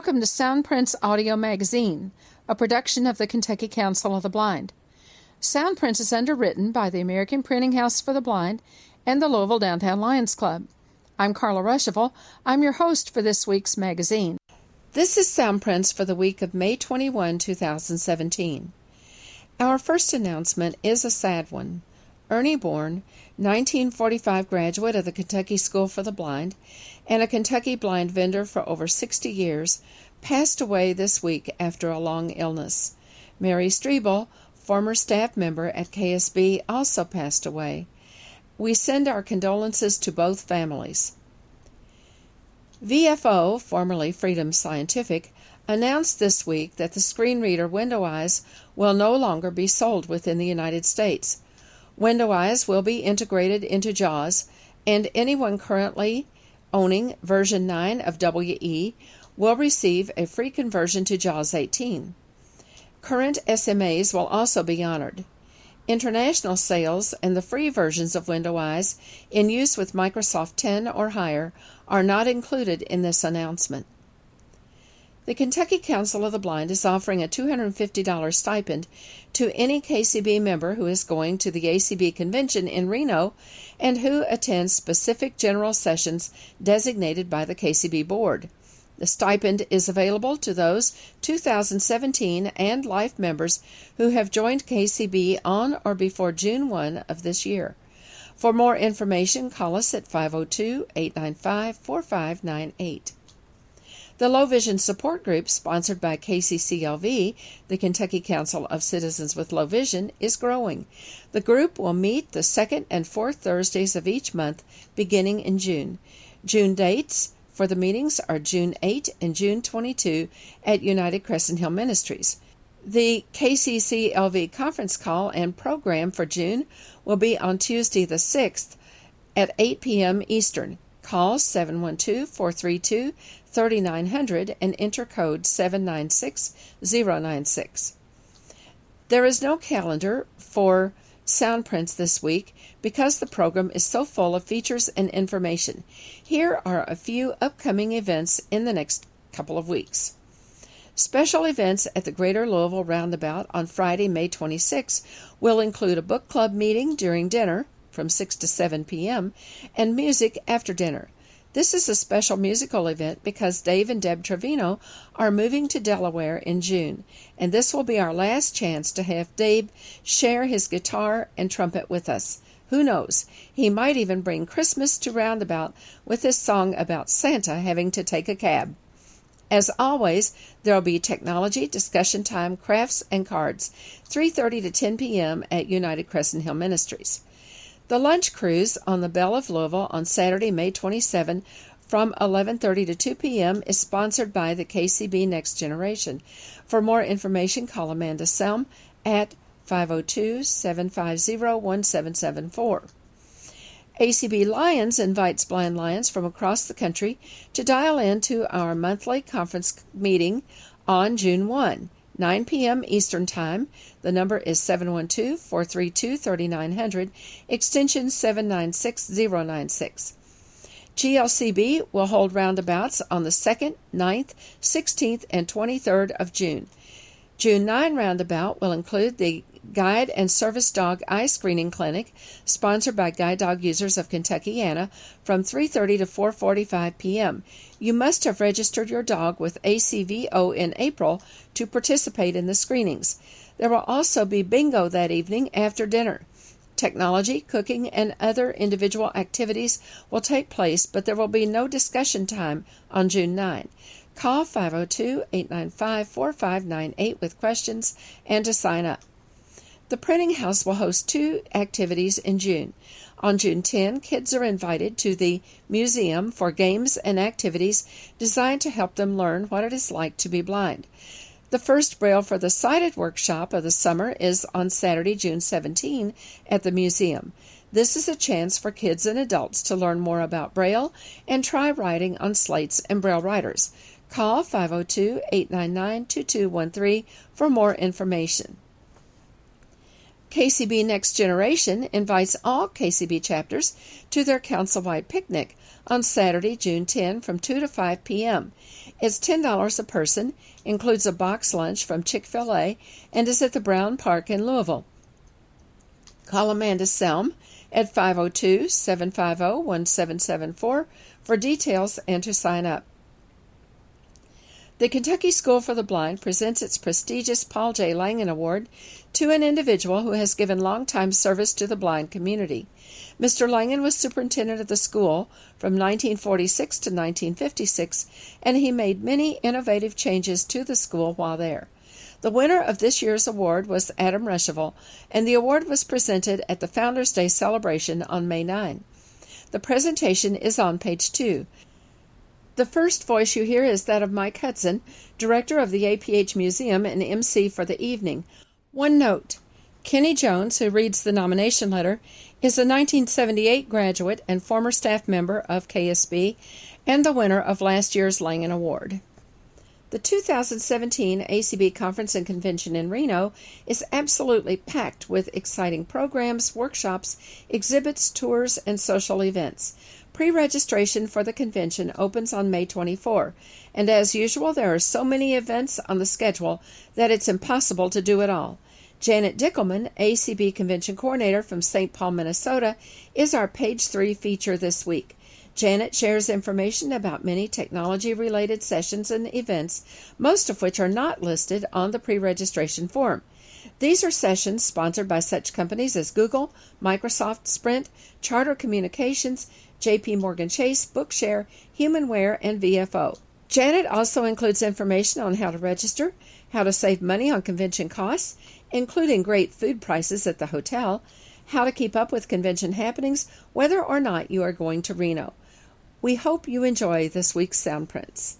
Welcome to Soundprints Audio Magazine, a production of the Kentucky Council of the Blind. Soundprints is underwritten by the American Printing House for the Blind and the Louisville Downtown Lions Club. I'm Carla Ruschival. I'm your host for this week's magazine. This is Soundprints for the week of May 21, 2017. Our first announcement is a sad one. Ernie Bourne, 1945 graduate of the Kentucky School for the Blind and a Kentucky blind vendor for over 60 years, passed away this week after a long illness. Mary Strebel, former staff member at KSB, also passed away. We send our condolences to both families. VFO, formerly Freedom Scientific, announced this week that the screen reader WindowEyes will no longer be sold within the United States. WindowEyes will be integrated into JAWS, and anyone currently owning version 9 of WE will receive a free conversion to JAWS 18. Current SMAs will also be honored. International sales and the free versions of WindowEyes in use with Microsoft 10 or higher are not included in this announcement. The Kentucky Council of the Blind is offering a $250 stipend to any KCB member who is going to the ACB convention in Reno and who attends specific general sessions designated by the KCB board. The stipend is available to those 2017 and life members who have joined KCB on or before June 1 of this year. For more information, call us at 502 895 4598. The Low Vision Support Group, sponsored by KCCLV, the Kentucky Council of Citizens with Low Vision, is growing. The group will meet the second and fourth Thursdays of each month beginning in June. June dates for the meetings are June 8 and June 22 at United Crescent Hill Ministries. The KCCLV conference call and program for June will be on Tuesday the 6th at 8 p.m. Eastern. Call 712 432 3900 and enter code 796096. There is no calendar for Soundprints this week because the program is so full of features and information. Here are a few upcoming events in the next couple of weeks. Special events at the Greater Louisville Roundabout on Friday, May 26 will include a book club meeting during dinner from 6 to 7 p.m. and music after dinner. This is a special musical event because Dave and Deb Trevino are moving to Delaware in June, and this will be our last chance to have Dave share his guitar and trumpet with us. Who knows? He might even bring Christmas to Roundabout with his song about Santa having to take a cab. As always, there will be technology, discussion time, crafts, and cards, 3:30 to 10 p.m. at United Crescent Hill Ministries. The lunch cruise on the Belle of Louisville on Saturday, May 27 from 11:30 to 2 p.m. is sponsored by the KCB Next Generation. For more information, call Amanda Selm at 502-750-1774. ACB Lions invites blind lions from across the country to dial in to our monthly conference meeting on June 1. 9 p.m. Eastern Time. The number is 712 432 3900, extension 796096. GLCB will hold roundabouts on the 2nd, 9th, 16th, and 23rd of June. June 9 roundabout will include the Guide and Service Dog Eye Screening Clinic, sponsored by Guide Dog Users of Kentuckiana, from 3:30 to 4:45 p.m. You must have registered your dog with ACVO in April to participate in the screenings. There will also be bingo that evening after dinner. Technology, cooking, and other individual activities will take place, but there will be no discussion time on June 9. Call 502 895 4598 with questions and to sign up. The Printing House will host two activities in June. On June 10, kids are invited to the museum for games and activities designed to help them learn what it is like to be blind. The first Braille for the Sighted workshop of the summer is on Saturday, June 17 at the museum. This is a chance for kids and adults to learn more about Braille and try writing on slates and Braille writers. Call 502 899 2213 for more information. KCB Next Generation invites all KCB chapters to their council-wide picnic on Saturday, June 10 from 2 to 5 p.m. It's $10 a person, includes a box lunch from Chick-fil-A, and is at the Brown Park in Louisville. Call Amanda Selm at 502-750-1774 for details and to sign up. The Kentucky School for the Blind presents its prestigious Paul J. Langen Award to an individual who has given long-time service to the blind community. Mr. Langen was superintendent of the school from 1946 to 1956, and he made many innovative changes to the school while there. The winner of this year's award was Adam Ruschival, and the award was presented at the Founders Day celebration on May 9. The presentation is on page 2. The first voice you hear is that of Mike Hudson, director of the APH Museum and MC for the evening. One note Kenny Jones, who reads the nomination letter, is a 1978 graduate and former staff member of KSB and the winner of last year's Langen Award. The 2017 ACB Conference and Convention in Reno is absolutely packed with exciting programs, workshops, exhibits, tours, and social events. Pre registration for the convention opens on May 24, and as usual, there are so many events on the schedule that it's impossible to do it all. Janet Dickelman, ACB Convention Coordinator from St. Paul, Minnesota, is our page three feature this week. Janet shares information about many technology related sessions and events, most of which are not listed on the pre registration form. These are sessions sponsored by such companies as Google, Microsoft, Sprint, Charter Communications, JP Morgan Chase, Bookshare, Humanware, and VFO. Janet also includes information on how to register, how to save money on convention costs, including great food prices at the hotel, how to keep up with convention happenings, whether or not you are going to Reno. We hope you enjoy this week's sound prints.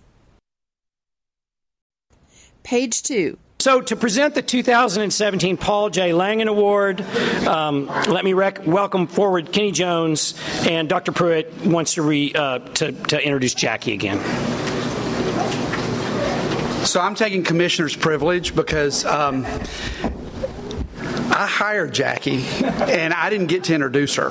Page 2 so, to present the 2017 Paul J. Langen Award, um, let me rec- welcome forward Kenny Jones, and Dr. Pruitt wants to, re, uh, to, to introduce Jackie again. So, I'm taking commissioner's privilege because um, I hired Jackie, and I didn't get to introduce her.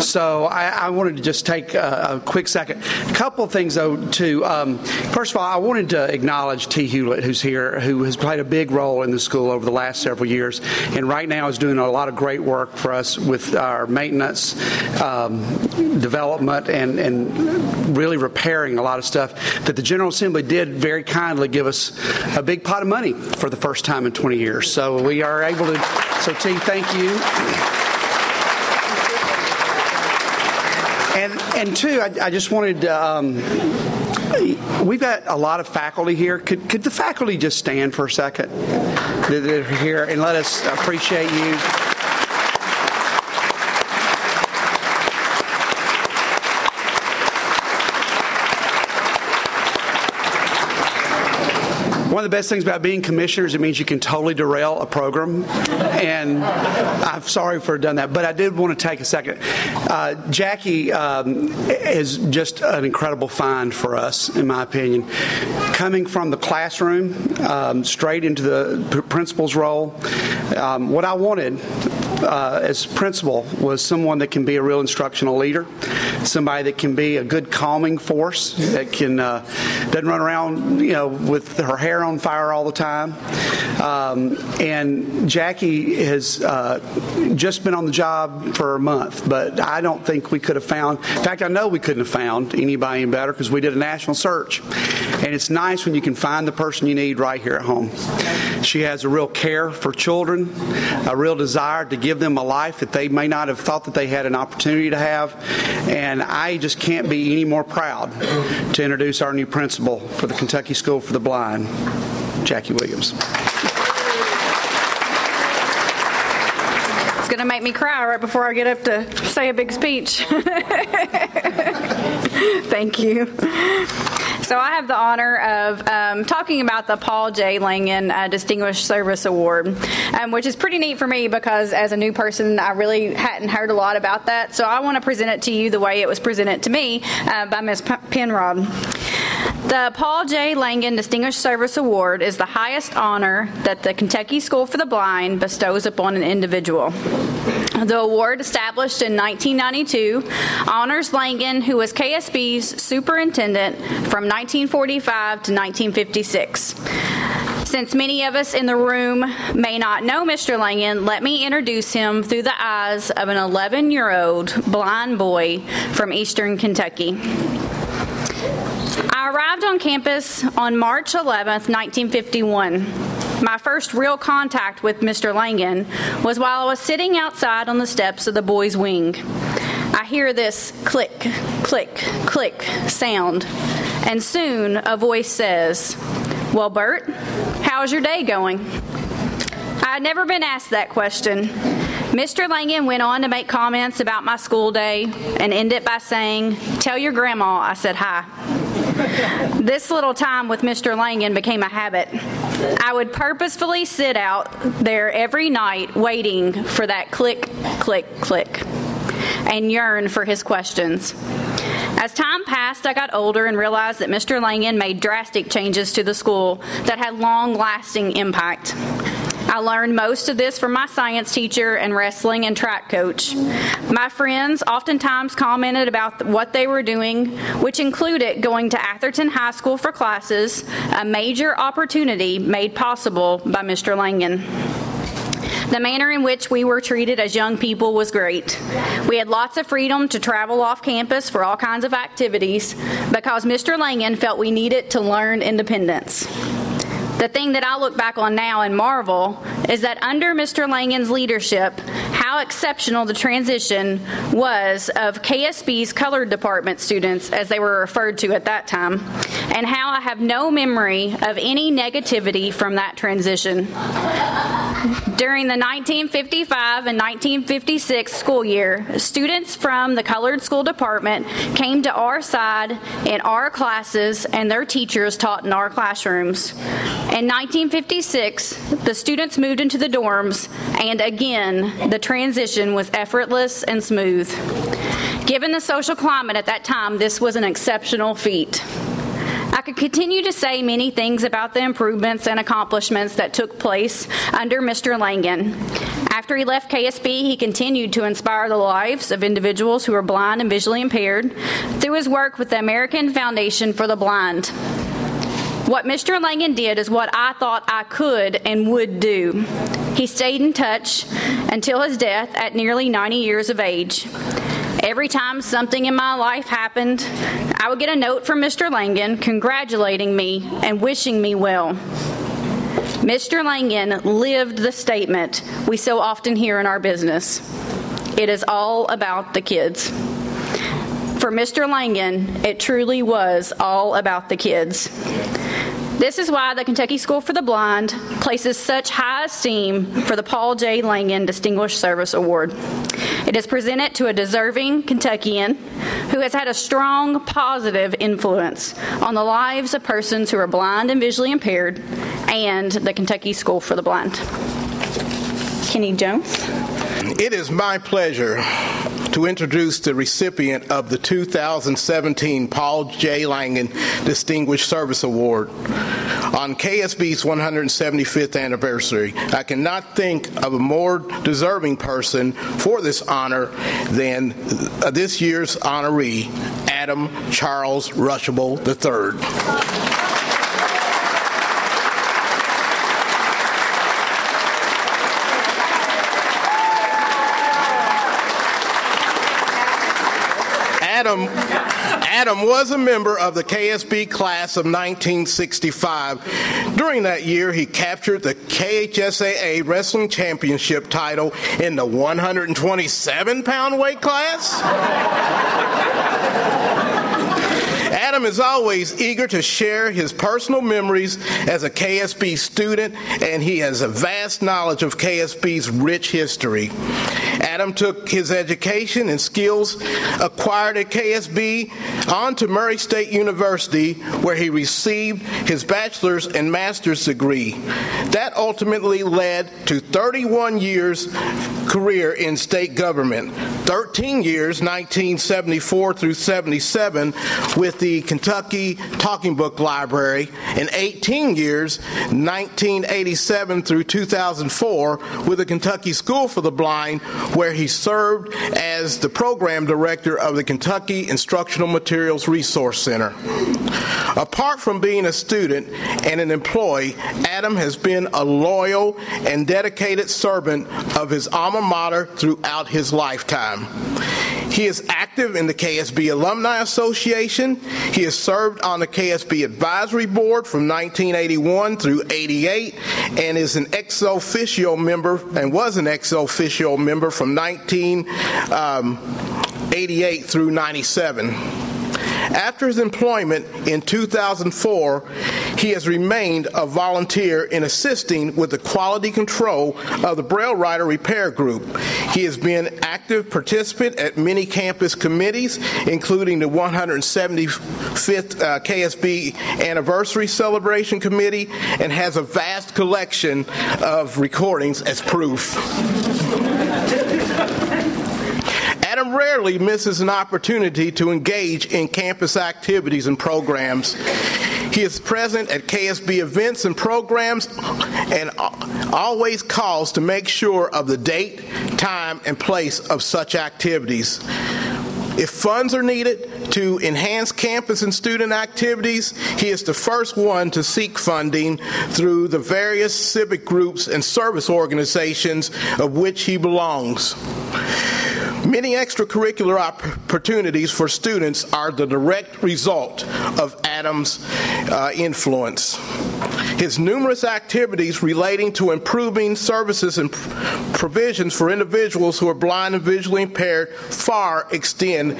So I, I wanted to just take a, a, quick second. A couple things, though, too. Um, first of all, I wanted to acknowledge T. Hewlett, who's here, who has played a big role in the school over the last several years, and right now is doing a lot of great work for us with our maintenance, um, development, and, and really repairing a lot of stuff that the General Assembly did very kindly give us a big pot of money for the first time in 20 years. So we are able to so, T, thank you. And, two, I, I just wanted. Um, we've got a lot of faculty here. Could, could the faculty just stand for a second? They're here and let us appreciate you. One of the best things about being commissioners, it means you can totally derail a program. And I'm sorry for done that, but I did want to take a second. Uh, Jackie um, is just an incredible find for us, in my opinion. Coming from the classroom um, straight into the principal's role, um, what I wanted uh, as principal was someone that can be a real instructional leader, somebody that can be a good calming force, that can uh, doesn't run around you know with her hair on fire all the time. Um, and Jackie has uh, just been on the job for a month, but I don't think we could have found. In fact, I know we couldn't have found anybody better because we did a national search. And it's nice when you can find the person you need right here at home. She has a real care for children, a real desire to give them a life that they may not have thought that they had an opportunity to have. And I just can't be any more proud to introduce our new principal for the Kentucky School for the Blind, Jackie Williams. It's going to make me cry right before I get up to say a big speech. Thank you. So I have the honor of um, talking about the Paul J. Langen uh, Distinguished Service Award, um, which is pretty neat for me because as a new person, I really hadn't heard a lot about that. So I want to present it to you the way it was presented to me uh, by Ms. Penrod. The Paul J. Langen Distinguished Service Award is the highest honor that the Kentucky School for the Blind bestows upon an individual. The award, established in 1992, honors Langen, who was KSB's superintendent from 1945 to 1956. Since many of us in the room may not know Mr. Langen, let me introduce him through the eyes of an 11 year old blind boy from eastern Kentucky. I arrived on campus on March 11th, 1951. My first real contact with Mr. Langen was while I was sitting outside on the steps of the boys' wing. I hear this click, click, click sound, and soon a voice says, Well, Bert, how's your day going? I had never been asked that question. Mr. Langen went on to make comments about my school day and end it by saying, Tell your grandma I said hi. This little time with Mr. Langen became a habit. I would purposefully sit out there every night waiting for that click, click, click, and yearn for his questions. As time passed, I got older and realized that Mr. Langen made drastic changes to the school that had long lasting impact. I learned most of this from my science teacher and wrestling and track coach. My friends oftentimes commented about what they were doing, which included going to Atherton High School for classes, a major opportunity made possible by Mr. Langen. The manner in which we were treated as young people was great. We had lots of freedom to travel off campus for all kinds of activities because Mr. Langen felt we needed to learn independence. The thing that I look back on now and marvel is that under Mr. Langen's leadership, how exceptional the transition was of KSB's colored department students, as they were referred to at that time, and how I have no memory of any negativity from that transition. During the 1955 and 1956 school year, students from the colored school department came to our side in our classes, and their teachers taught in our classrooms. In 1956, the students moved into the dorms, and again, the transition was effortless and smooth. Given the social climate at that time, this was an exceptional feat. I could continue to say many things about the improvements and accomplishments that took place under Mr. Langen. After he left KSB, he continued to inspire the lives of individuals who are blind and visually impaired through his work with the American Foundation for the Blind. What Mr. Langen did is what I thought I could and would do. He stayed in touch until his death at nearly 90 years of age. Every time something in my life happened, I would get a note from Mr. Langen congratulating me and wishing me well. Mr. Langen lived the statement we so often hear in our business it is all about the kids. For Mr. Langen, it truly was all about the kids. This is why the Kentucky School for the Blind places such high esteem for the Paul J. Langen Distinguished Service Award. It is presented to a deserving Kentuckian who has had a strong positive influence on the lives of persons who are blind and visually impaired and the Kentucky School for the Blind. Kenny Jones. It is my pleasure to introduce the recipient of the 2017 Paul J. Langen Distinguished Service Award. On KSB's 175th anniversary, I cannot think of a more deserving person for this honor than uh, this year's honoree, Adam Charles Ruschival III. Adam, Adam was a member of the KSB class of 1965. During that year, he captured the KHSAA Wrestling Championship title in the 127 pound weight class. Adam is always eager to share his personal memories as a KSB student, and he has a vast knowledge of KSB's rich history. Adam took his education and skills acquired at KSB on to Murray State University, where he received his bachelor's and master's degree. That ultimately led to 31 years career in state government 13 years, 1974 through 77, with the Kentucky Talking Book Library, in 18 years, 1987 through 2004, with the Kentucky School for the Blind, where he served as the program director of the Kentucky Instructional Materials Resource Center. Apart from being a student and an employee, Adam has been a loyal and dedicated servant of his alma mater throughout his lifetime. He is active in the KSB Alumni Association. He has served on the KSB Advisory Board from 1981 through 88 and is an ex officio member and was an ex officio member from 1988 um, through 97. After his employment in 2004, he has remained a volunteer in assisting with the quality control of the Braille Writer Repair Group. He has been active participant at many campus committees, including the 175th uh, KSB Anniversary Celebration Committee, and has a vast collection of recordings as proof. Adam rarely misses an opportunity to engage in campus activities and programs. He is present at KSB events and programs and always calls to make sure of the date, time, and place of such activities. If funds are needed to enhance campus and student activities, he is the first one to seek funding through the various civic groups and service organizations of which he belongs. Many extracurricular opportunities for students are the direct result of Adam's uh, influence. His numerous activities relating to improving services and provisions for individuals who are blind and visually impaired far extend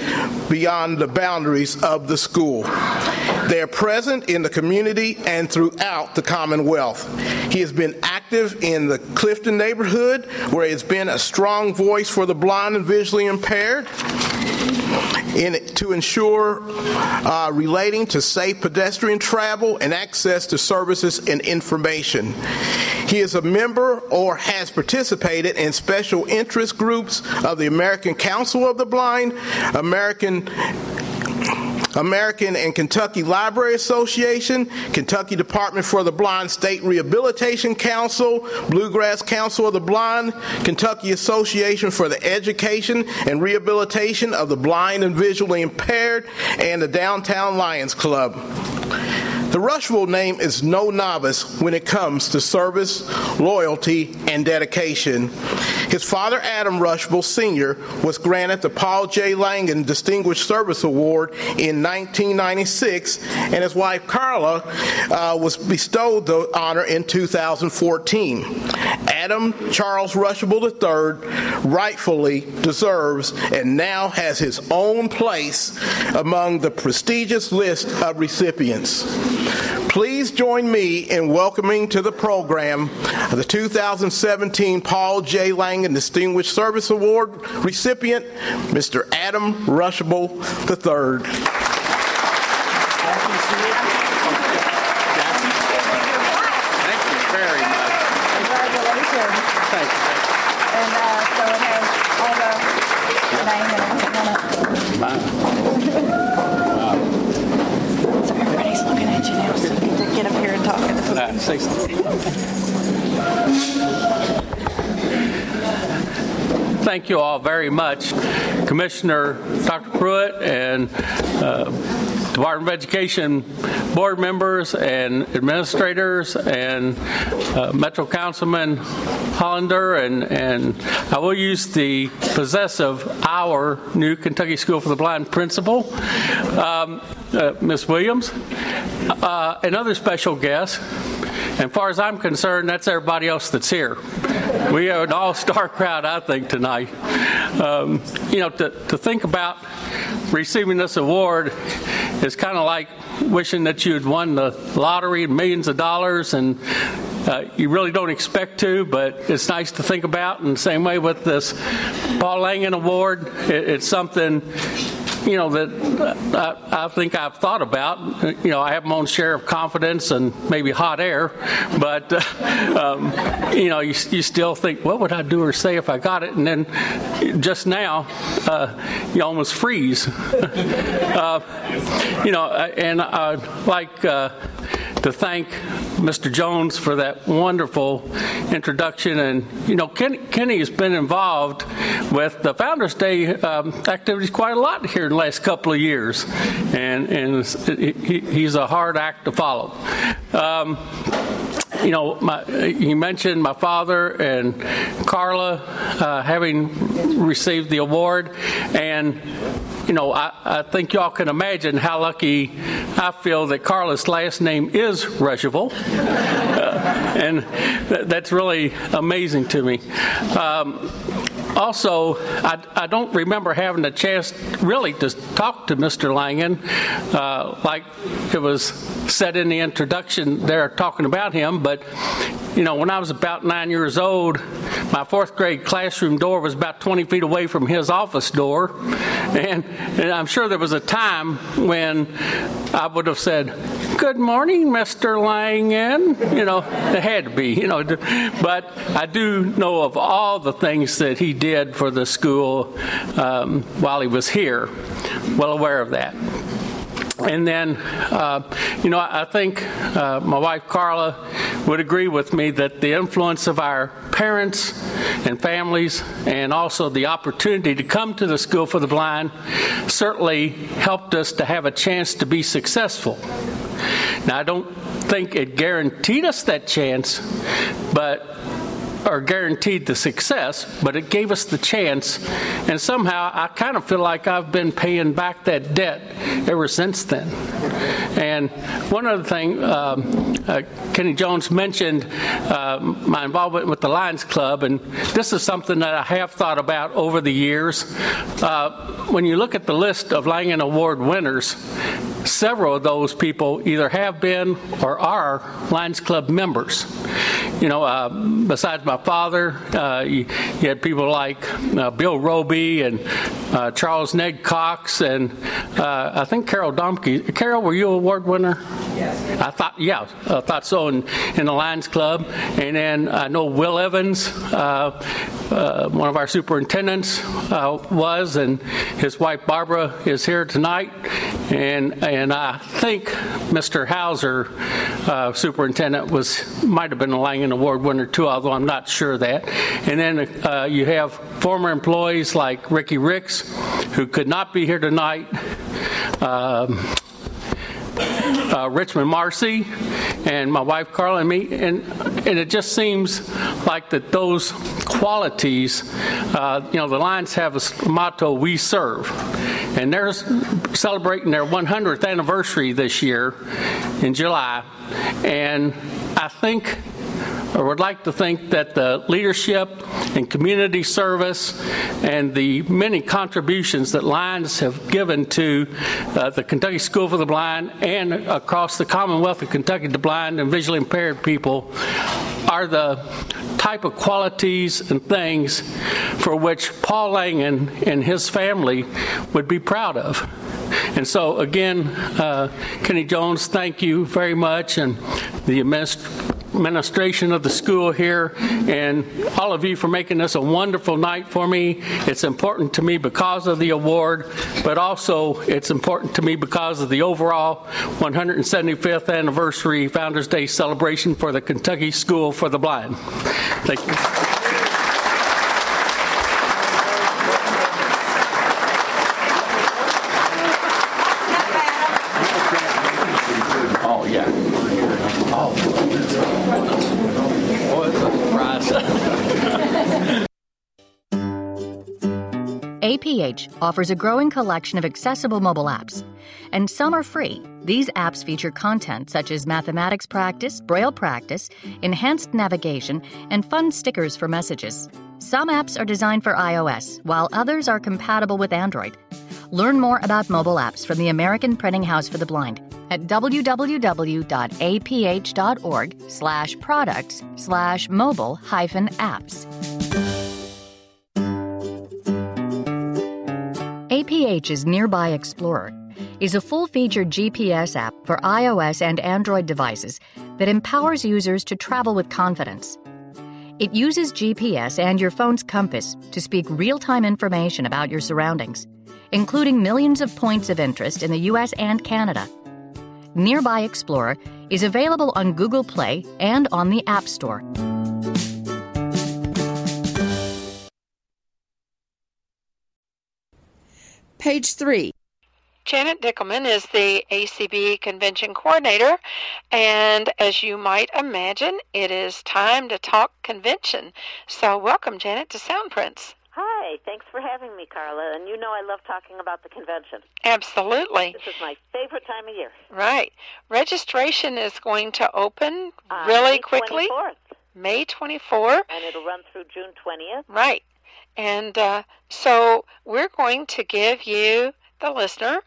beyond the boundaries of the school. They are present in the community and throughout the Commonwealth. He has been active in the Clifton neighborhood, where he has been a strong voice for the blind and visually impaired in, to ensure uh, relating to safe pedestrian travel and access to services and information. He is a member or has participated in special interest groups of the American Council of the Blind, American American and Kentucky Library Association, Kentucky Department for the Blind State Rehabilitation Council, Bluegrass Council of the Blind, Kentucky Association for the Education and Rehabilitation of the Blind and Visually Impaired, and the Downtown Lions Club. The Ruschival name is no novice when it comes to service, loyalty, and dedication. His father, Adam Ruschival Sr., was granted the Paul J. Langen Distinguished Service Award in 1996, and his wife, Carla, uh, was bestowed the honor in 2014. Adam Charles Ruschival III rightfully deserves and now has his own place among the prestigious list of recipients. Please join me in welcoming to the program the 2017 Paul J. Langen Distinguished Service Award recipient, Mr. Adam Ruschival III. Thank you very much. Congratulations. Thank you. And uh, so it has all the name and everything on it. So everybody's looking at you now, so you get to get up here and talk at the podium. Uh, say. Thank you all very much, Commissioner Dr. Pruitt and uh, Department of Education board members and administrators and uh, Metro Councilman Hollander, and, and I will use the possessive our new Kentucky School for the Blind principal, um, uh, Ms. Williams, uh, special guests. And far as I'm concerned, that's everybody else that's here. We have an all-star crowd, I think, tonight. Um, you know, to, to think about receiving this award is kind of like wishing that you had won the lottery millions of dollars, and uh, you really don't expect to, but it's nice to think about. And same way with this Paul Langen Award, it, it's something you know, that I, I, think I've thought about. You know, I have my own share of confidence and maybe hot air, but, uh, um, you know, you, you still think, what would I do or say if I got it? And then just now, uh, you almost freeze. uh, you know, and like uh, to thank Mr. Jones for that wonderful introduction. And, you know, Ken, Kenny has been involved with the Founders Day um, activities quite a lot here in the last couple of years. And, and he, he's a hard act to follow. Um, you know, my, you mentioned my father and Carla uh, having received the award, and you know, I, I, think y'all can imagine how lucky I feel that Carla's last name is Ruschival. Uh, and th- that's really amazing to me. Um, also, I, I, don't remember having a chance really to talk to Mr. Langen, uh, like it was said in the introduction there talking about him. But, you know, when I was about nine years old, my fourth grade classroom door was about 20 feet away from his office door. And, and I'm sure there was a time when I would have said, Good morning, Mr. Langen. You know, it had to be, you know. But I do know of all the things that he did for the school um, while he was here. Well aware of that. And then, uh, you know, I think uh, my wife Carla would agree with me that the influence of our parents and families, and also the opportunity to come to the School for the Blind, certainly helped us to have a chance to be successful. Now, I don't think it guaranteed us that chance, but or guaranteed the success, but it gave us the chance. And somehow I kind of feel like I've been paying back that debt ever since then. And one other thing, um, uh, Kenny Jones mentioned uh, my involvement with the Lions Club, and this is something that I have thought about over the years. Uh, when you look at the list of Langen Award winners, several of those people either have been or are Lions Club members. You know, uh, besides my father, uh, you, you, had people like uh, Bill Roby and uh, Charles Ned Cox and uh, I think Carol Domke. Carol, were you a award winner? Yes. I thought, yeah, I thought so in, in the Lions Club. And then I know Will Evans, uh, one of our superintendents, was, and his wife Barbara is here tonight. And and I think Mr. Hauser, uh, superintendent, was might have been a Langen Award winner too, although I'm not sure that. And then uh, you have former employees like Ricky Ricks, who could not be here tonight. Um, uh, Richmond Marcy and my wife Carla and me, and and it just seems like that those qualities, uh, you know, the Lions have a motto: "We serve," and they're celebrating their 100th anniversary this year in July, and I think I would like to think that the leadership and community service and the many contributions that Lions have given to uh, the Kentucky School for the Blind and across the Commonwealth of Kentucky to blind and visually impaired people are the type of qualities and things for which Paul Langen and his family would be proud of. And so, again, uh, Kenny Jones, thank you very much, and the administration of the school here and all of you for making this a wonderful night for me. It's important to me because of the award, but also it's important to me because of the overall 175th anniversary Founders Day celebration for the Kentucky School for the Blind. Thank you. APH offers a growing collection of accessible mobile apps, and some are free. These apps feature content such as mathematics practice, braille practice, enhanced navigation, and fun stickers for messages. Some apps are designed for iOS, while others are compatible with Android. Learn more about mobile apps from the American Printing House for the Blind at www.aph.org slash products slash mobile hyphen apps. NBH's Nearby Explorer is a full featured GPS app for iOS and Android devices that empowers users to travel with confidence. It uses GPS and your phone's compass to speak real time information about your surroundings, including millions of points of interest in the US and Canada. Nearby Explorer is available on Google Play and on the App Store. Page 3. Janet Dickelman is the ACB Convention Coordinator, and as you might imagine, it is time to talk convention. So, welcome, Janet, to Soundprints. Hi, thanks for having me, Carla. And you know I love talking about the convention. Absolutely. This is my favorite time of year. Right. Registration is going to open Uh, really May quickly. 24th, May 24. and it'll run through June 20th. Right. And uh, so we're going to give you, the listener,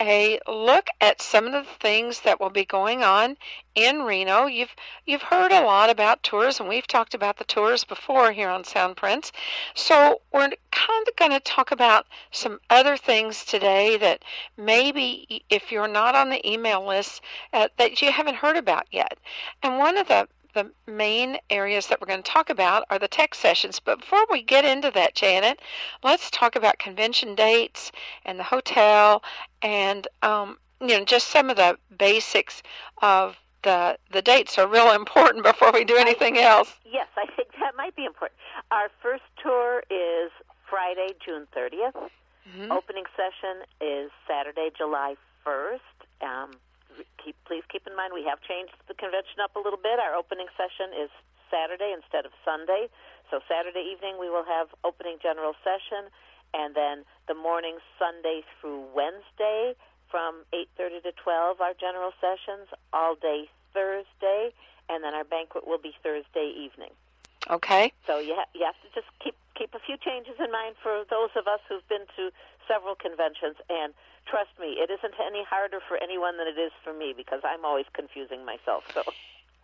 a look at some of the things that will be going on in Reno. You've you've heard a lot about tours, and we've talked about the tours before here on Soundprints. So we're kind of going to talk about some other things today that maybe if you're not on the email list uh, that you haven't heard about yet. And one of the the main areas that we're going to talk about are the tech sessions. But before we get into that, Janet, let's talk about convention dates and the hotel and um, you know just some of the basics of the the dates are real important before we do anything else. Yes, I think that might be important. Our first tour is Friday, June 30th. Mm-hmm. Opening session is Saturday, July 1st. Um, keep, please keep in mind we have changed the convention up a little bit. Our opening session is Saturday instead of Sunday. So Saturday evening we will have opening general session, and then the morning Sunday through Wednesday from 8:30 to 12 our general sessions. All day Thursday, and then our banquet will be Thursday evening. Okay. So you ha- you have to just keep keep a few changes in mind for those of us who've been to several conventions. And trust me, it isn't any harder for anyone than it is for me because I'm always confusing myself. So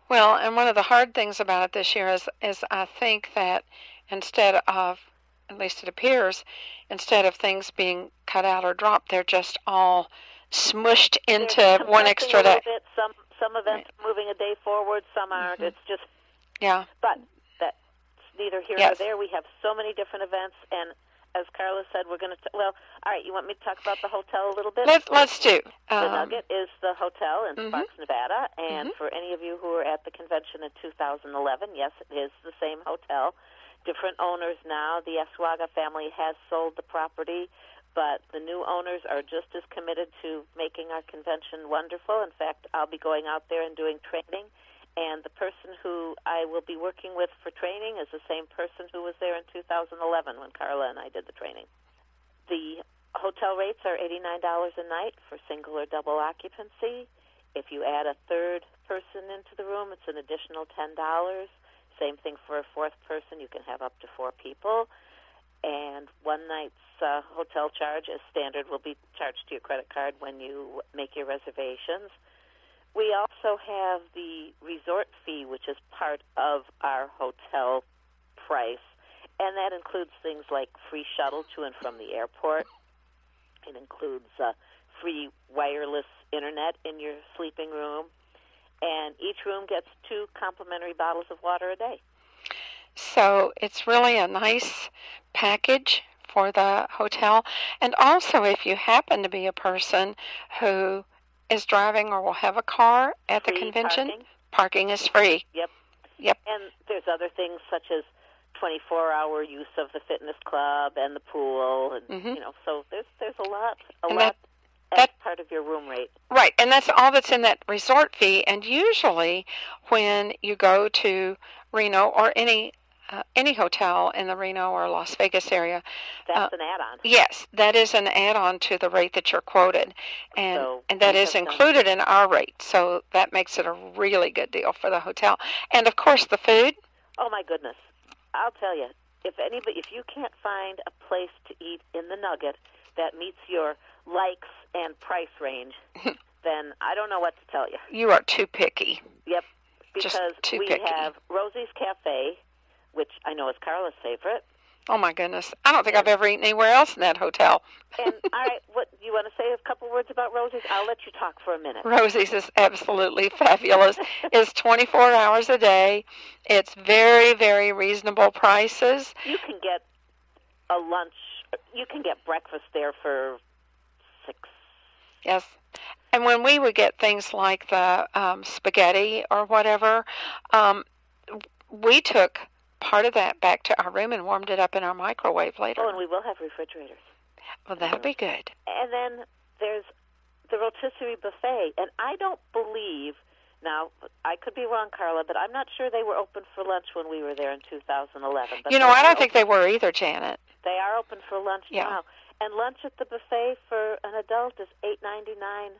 Well, and one of the hard things about it this year is is I think that instead of at least it appears, instead of things being cut out or dropped, they're just all smushed into one extra day. Bit. Some some events are moving a day forward, some aren't. Mm-hmm. It's just Yeah. but neither here Yes. nor there. We have so many different events, and as Carla said, we're going to. Well, all right. You want me to talk about the hotel a little bit? Let's let's do. The Um, Nugget is the hotel in Mhm. Sparks, Nevada. And Mm-hmm. for any of you who were at the convention in 2011, yes, it is the same hotel. Different owners now. The Ascuaga family has sold the property, but the new owners are just as committed to making our convention wonderful. In fact, I'll be going out there and doing training. And the person who I will be working with for training is the same person who was there in 2011 when Carla and I did the training. The hotel rates are $89 a night for single or double occupancy. If you add a third person into the room, it's an additional $10. Same thing for a fourth person. You can have up to four people. And one night's uh, hotel charge, as standard, will be charged to your credit card when you make your reservations. We also have the resort fee, which is part of our hotel price, and that includes things like free shuttle to and from the airport. It includes uh, free wireless internet in your sleeping room, and each room gets two complimentary bottles of water a day. So it's really a nice package for the hotel. And also, if you happen to be a person who is driving or will have a car at the convention, parking. parking is free. Yep. Yep. And there's other things such as 24-hour use of the fitness club and the pool, and Mhm. you know, so there's there's a lot, a And lot that- that- part of your room rate. Right, and that's all that's in that resort fee. And usually, when you go to Reno or any uh, any hotel in the Reno or Las Vegas area, That's Uh, an add-on. yes, that is an add-on to the rate that you're quoted, and So and that done- included in our rate. So that makes it a really good deal for the hotel. And of course, the food. Oh my goodness! I'll tell you, if anybody, if you can't find a place to eat in the Nugget that meets your likes and price range, then I don't know what to tell you. You are too picky. Yep, because too we picky. have Rosie's Cafe, which I know is Carla's favorite. Oh my goodness! I don't think I've ever eaten anywhere else in that hotel. And all right, what do you want to say a couple words about Rosie's? I'll let you talk for a minute. Rosie's is absolutely fabulous. it's 24 hours a day. It's very, very reasonable prices. You can get a lunch. You can get breakfast there for six. Yes. And when we would get things like the um, spaghetti or whatever, um, we took part of that back to our room and warmed it up in our microwave later. Oh, and we will have refrigerators. Well, that'll be good. And then there's the rotisserie buffet, and I don't believe. Now, I could be wrong, Carla, but I'm not sure they were open for lunch when we were there in 2011. But You know, I don't think they were either, Janet. they are open for lunch Yeah. now. And lunch at the buffet for an adult is 8.99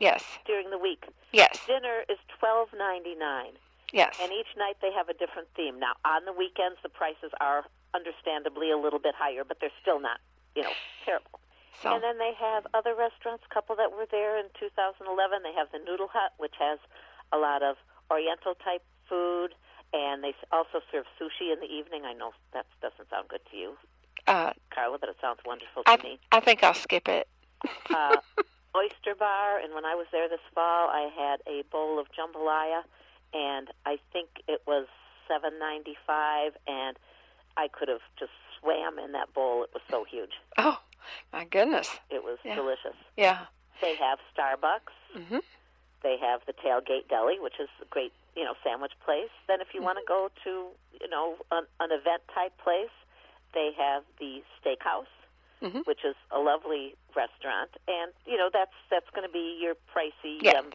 Yes. during the week. Yes. Dinner is 12.99. Yes. And each night they have a different theme. Now, on the weekends, the prices are understandably a little bit higher, but they're still not, you know, terrible. So, And then they have other restaurants, a couple that were there in 2011. They have the Noodle Hut, which has a lot of Oriental type food, and they also serve sushi in the evening. I know that doesn't sound good to you, uh, Carla, but it sounds wonderful to I, me. I think I'll skip it. Uh, oyster bar, and when I was there this fall, I had a bowl of jambalaya, and I think it was 7.95, and I could have just swam in that bowl. It was so huge. Oh, my goodness. It was Yeah. delicious. Yeah. They have Starbucks. hmm They have the Tailgate Deli, which is a great, you know, sandwich place. Then, if you want to go to, you know, an, an event type place, they have the Steakhouse, Mhm. which is a lovely restaurant, and you know that's that's going to be your pricey. Yeah. Um,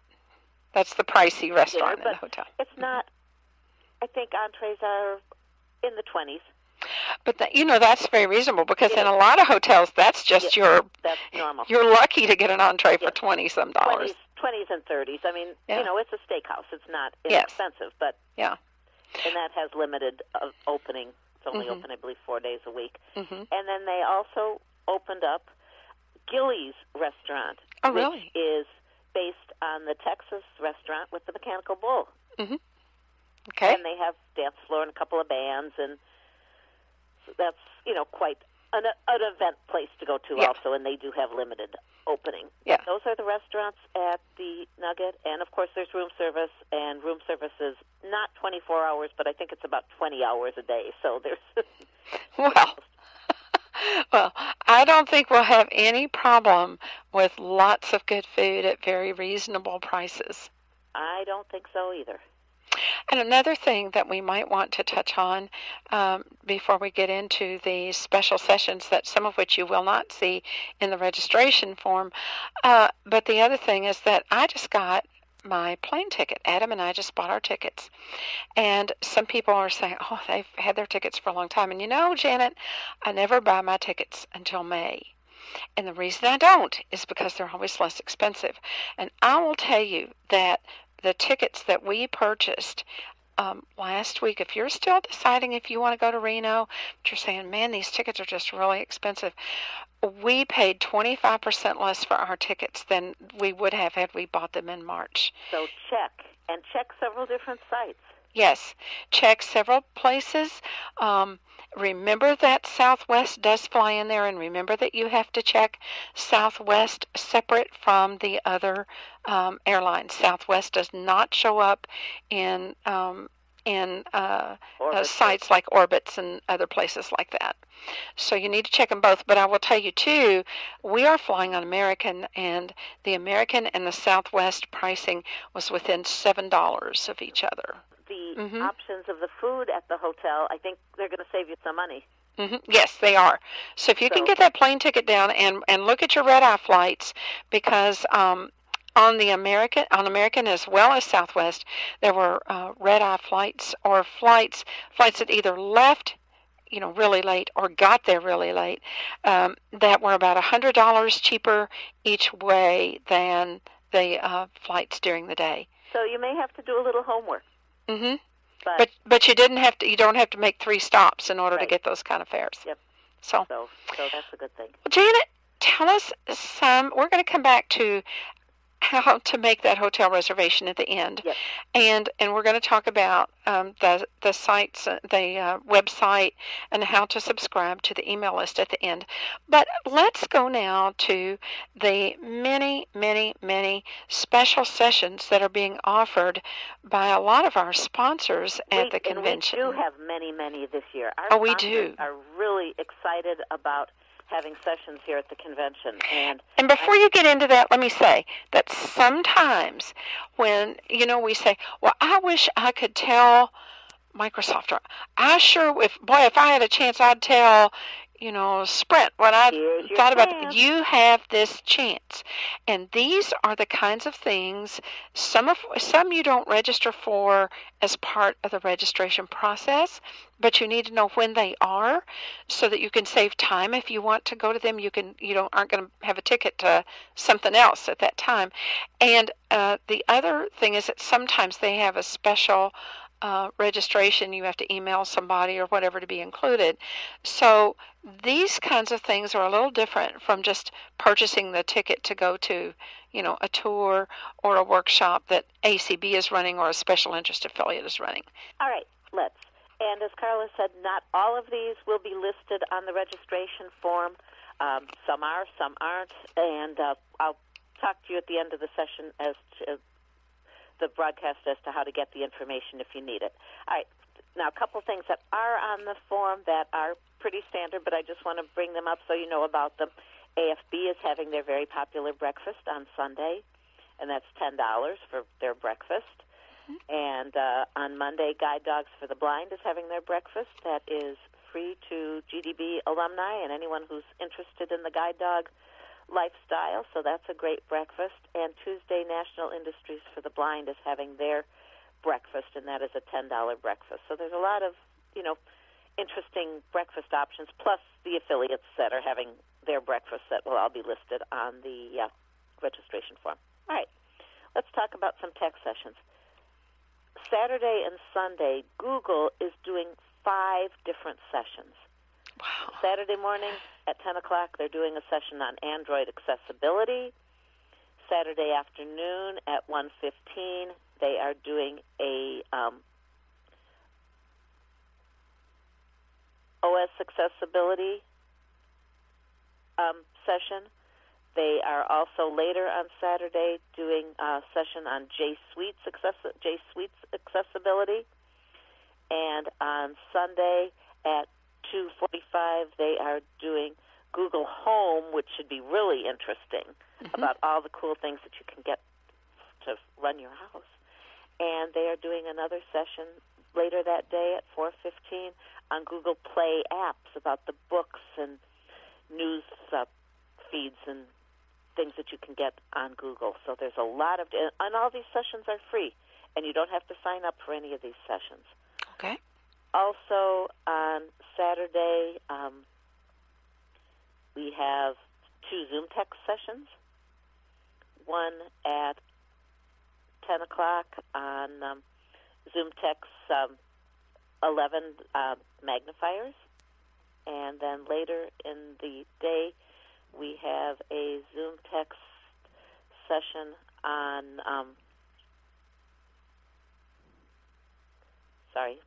That's the pricey restaurant in the hotel. it's not. I think entrees are in the twenties. But that, you know that's very reasonable because in a lot of hotels that's just your That's normal. you're lucky to get an entree for twenty some dollars. Twenties, and thirties. I mean, you know, it's a steakhouse. It's not Yes. inexpensive, but Yeah. and that has limited uh, opening. It's only Mhm. open, I believe, four days a week. hmm And then they also opened up Gilly's restaurant, Oh, which really? is based on the Texas restaurant with the Mechanical Bull. Mm-hmm. Okay. And they have dance floor and a couple of bands, and so that's you know quite an, an event place to go to Yeah. also. And they do have limited opening. Yeah. Those are the restaurants at the Nugget, and of course there's room service, and room service is not 24 hours, but I think it's about 20 hours a day. So there's Well, well, I don't think we'll have any problem with lots of good food at very reasonable prices. I don't think so either. And another thing that we might want to touch on um, before we get into the special sessions, that some of which you will not see in the registration form, uh, but the other thing is that I just got my plane ticket. Adam and I just bought our tickets. And some people are saying, oh, they've had their tickets for a long time. And you know, Janet, I never buy my tickets until May. And the reason I don't is because they're always less expensive. And I will tell you that the tickets that we purchased um, last week, if you're still deciding if you want to go to Reno, but you're saying, man, these tickets are just really expensive, we paid 25% less for our tickets than we would have had we bought them in March. So check and check several different sites. Yes, check several places. Um, remember that Southwest does fly in there, and remember that you have to check Southwest separate from the other um, airlines. Southwest does not show up in um, in uh, uh, sites like Orbitz and other places like that. So you need to check them both. But I will tell you too, we are flying on American, and the American and the Southwest pricing was within seven dollars of each other. The Mhm. options of the food at the hotel, I think they're going to save you some money. hmm Yes, they are. So if you can get that plane ticket down and and look at your red eye flights, because um, on the American on American as well as Southwest, there were uh, red eye flights or flights flights that either left you know really late or got there really late um, that were about a hundred dollars cheaper each way than the uh, flights during the day. So you may have to do a little homework. Hmm But, But but you didn't have to. You don't have to make three stops in order to get those kind of fares. Yep. So. so so that's a good thing. Well, Janet, tell us some. We're going to come back to how to make that hotel reservation at the end, Yes. and and we're going to talk about um, the the sites, uh, the uh, website, and how to subscribe to the email list at the end. But let's go now to the many, many, many special sessions that are being offered by a lot of our sponsors at we, the convention. We do have many, many this year. Our Oh, we do. Are really excited about having sessions here at the convention, and And before you get into that, let me say that sometimes when, you know, we say, well, I wish I could tell Microsoft, or I sure, if, boy, if I had a chance, I'd tell, you know, Sprint what I Here's thought about. chance. You have this chance. And these are the kinds of things, some of some you don't register for as part of the registration process, but you need to know when they are so that you can save time if you want to go to them you can you don't aren't going to have a ticket to something else at that time and uh, the other thing is that sometimes they have a special uh, registration you have to email somebody or whatever to be included so these kinds of things are a little different from just purchasing the ticket to go to you know a tour or a workshop that acb is running or a special interest affiliate is running all right, let's. And as Carla said, not all of these will be listed on the registration form. Um, some are, some aren't, and uh, I'll talk to you at the end of the session as to the broadcast as to how to get the information if you need it. All right. Now, a couple things that are on the form that are pretty standard, but I just want to bring them up so you know about them. AFB is having their very popular breakfast on Sunday, and that's ten dollars for their breakfast. And uh, on Monday, Guide Dogs for the Blind is having their breakfast. That is free to GDB alumni and anyone who's interested in the guide dog lifestyle. So that's a great breakfast. And Tuesday, National Industries for the Blind is having their breakfast, and that is a ten dollar breakfast. So there's a lot of you know interesting breakfast options, plus the affiliates that are having their breakfast that will all be listed on the uh, registration form. All right, let's talk about some tech sessions. Saturday and Sunday, Google is doing five different sessions. Wow Saturday morning at 10 o'clock, they're doing a session on Android accessibility. Saturday afternoon at 1.15, they are doing a um, OS accessibility um, session. They are also later on Saturday doing a session on G Suite's accessi- G Suite's accessibility, and on Sunday at 2:45 they are doing Google Home, which should be really interesting about all the cool things that you can get to run your house. And they are doing another session later that day at 4:15 on Google Play apps about the books and news uh, feeds and things that you can get on Google. So there's a lot of, and all these sessions are free, and you don't have to sign up for any of these sessions. Also on Saturday, um, we have two Zoom text sessions. One at 10 o'clock on um, Zoom text um, 11 uh, magnifiers. And then later in the day, we have a Zoom text session on, um, sorry,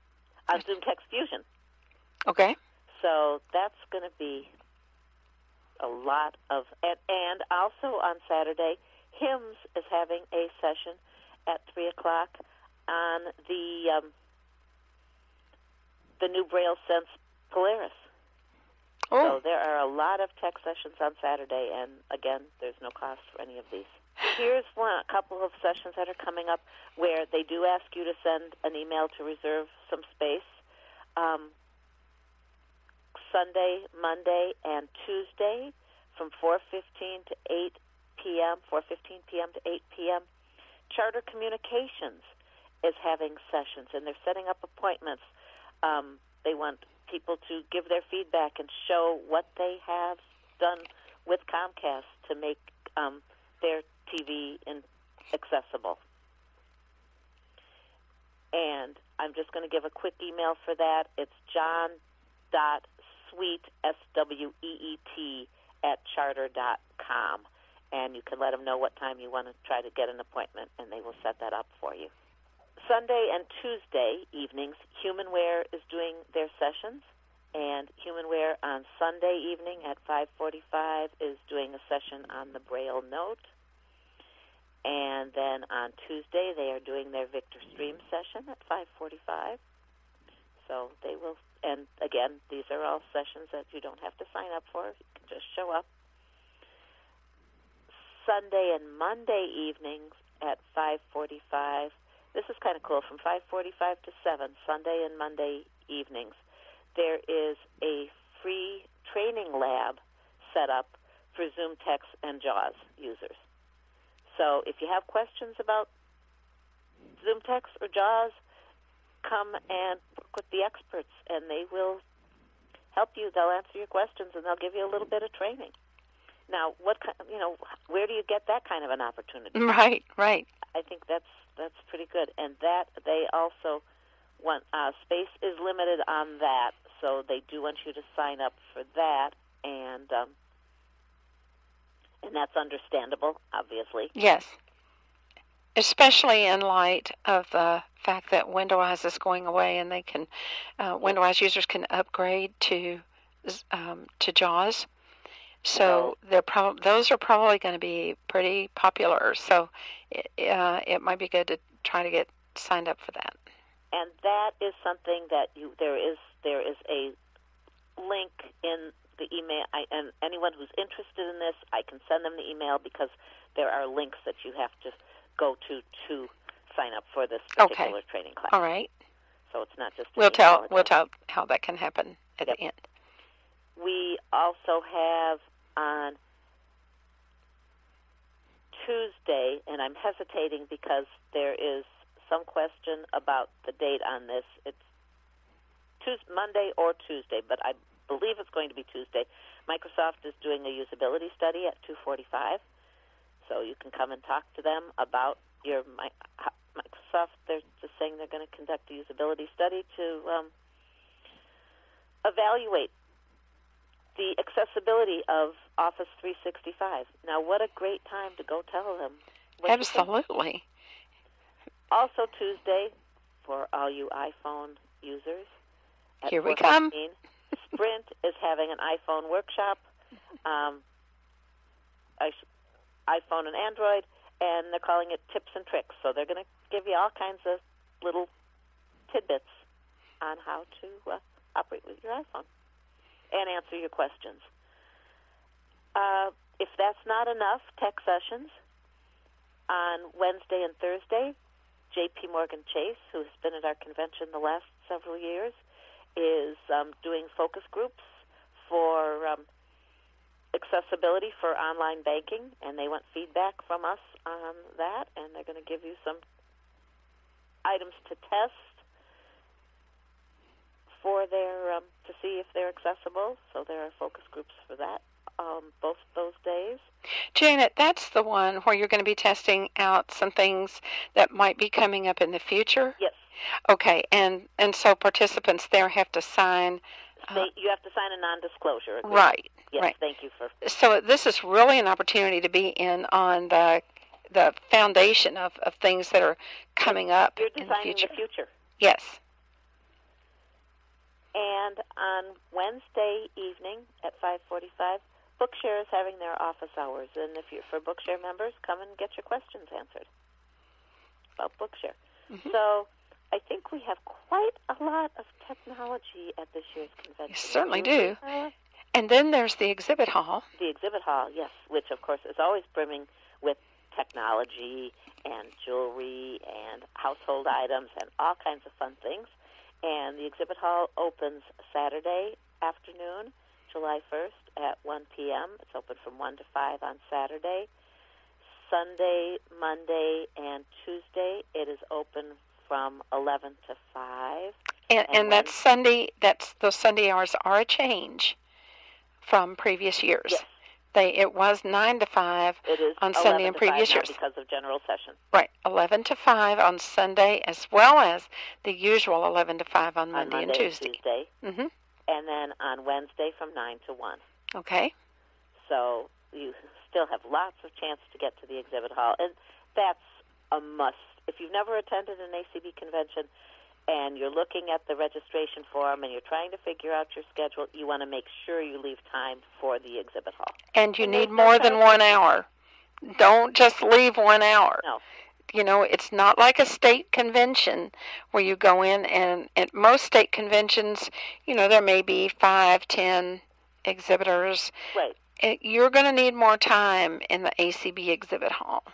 on Zoom Text Fusion. okay So that's going to be a lot of, and, and also on Saturday, HIMS is having a session at three o'clock on the um, the new Braille Sense Polaris. oh So there are a lot of tech sessions on Saturday, and again, there's no cost for any of these. Here's one, a couple of sessions that are coming up where they do ask you to send an email to reserve some space. Um, Sunday, Monday, and Tuesday from 4:15 to 8 p.m. 4:15 p.m. to 8 p.m. Charter Communications is having sessions, and they're setting up appointments. Um, they want people to give their feedback and show what they have done with Comcast to make um, their TV in, accessible. And I'm just going to give a quick email for that. It's john dot sweet s w e e t at charter dot com, and you can let them know what time you want to try to get an appointment, and they will set that up for you. Sunday and Tuesday evenings, Humanware is doing their sessions, and Humanware on Sunday evening at 5:45 is doing a session on the Braille note. And then on Tuesday they are doing their Victor Stream session at 5:45. So they will and again, these are all sessions that you don't have to sign up for. You can just show up. Sunday and Monday evenings at 5:45. This is kind of cool from 5:45 to 7 Sunday and Monday evenings. There is a free training lab set up for Zoom Text and JAWS users. So if you have questions about Zoom Text or JAWS, come and work with the experts, and they will help you. They'll answer your questions, and they'll give you a little bit of training. Now, what you know, where do you get that kind of an opportunity? Right, right. I think that's that's pretty good, and that they also want uh, space is limited on that, so they do want you to sign up for that, and um, and that's understandable, obviously. Yes. Especially in light of the fact that Window-Eyes is going away, and they can, uh, Window-Eyes users can upgrade to um, to JAWS. So they're prob- those are probably going to be pretty popular. So it, uh, it might be good to try to get signed up for that. And that is something that you there is there is a link in the email. I, and anyone who's interested in this, I can send them the email because there are links that you have to go to to sign up for this particular okay. training class. All right. So it's not just we'll tell we'll tell how that can happen at yep. the end. We also have on Tuesday, and I'm hesitating because there is some question about the date on this. It's Tuesday, Monday or Tuesday, but I believe it's going to be Tuesday. Microsoft is doing a usability study at 2:45, so you can come and talk to them about your Microsoft. They're just saying they're going to conduct a usability study to um, evaluate the accessibility of Office 365. Now, what a great time to go tell them. Absolutely. Also, Tuesday, for all you iPhone users, here we come. Sprint is having an iPhone workshop, um, iPhone and Android, and they're calling it tips and tricks. So they're going to give you all kinds of little tidbits on how to uh, operate with your iPhone and answer your questions. Uh, if that's not enough, tech sessions on Wednesday and Thursday. J.P. Morgan Chase, who has been at our convention the last several years, is um, doing focus groups for um, accessibility for online banking, and they want feedback from us on that, and they're going to give you some items to test for their um, to see if they're accessible. So there are focus groups for that um, both those days. Janet, that's the one where you're going to be testing out some things that might be coming up in the future. Yes. Okay, and and so participants there have to sign. Uh, they, you have to sign a non-disclosure agreement. Right. Yes. Right. Thank you for. So this is really an opportunity to be in on the the foundation of, of things that are coming up You're in the future. the future. Yes. And on Wednesday evening at 5:45, Bookshare is having their office hours, and if you're for Bookshare members, come and get your questions answered about Bookshare. Mm-hmm. So I think we have quite a lot of technology at this year's convention. You certainly do. And then there's the exhibit hall. The exhibit hall, yes, which of course is always brimming with technology and jewelry and household items and all kinds of fun things. And the exhibit hall opens Saturday afternoon, July 1st at 1 p.m. It's open from 1 to 5 on Saturday. Sunday, Monday, and Tuesday, it is open from 11 to 5. And, And and that's Sunday. That's those Sunday hours are a change from previous years. Yes. They it was nine to five It is on Sunday in previous 5 years. because of general session Right, eleven to five on Sunday, as well as the usual eleven to five on on Monday, Monday and Tuesday. Tuesday, hmm and then on Wednesday from 9 to 1. Okay. So you still have lots of chance to get to the exhibit hall, and that's a must. If you've never attended an ACB convention and you're looking at the registration form and you're trying to figure out your schedule, you want to make sure you leave time for the exhibit hall. And you And need more than one hour. Don't just leave one hour. No. You know, it's not like a state convention where you go in and at most state conventions, you know, there may be five, ten exhibitors. Right. You're going to need more time in the ACB exhibit hall.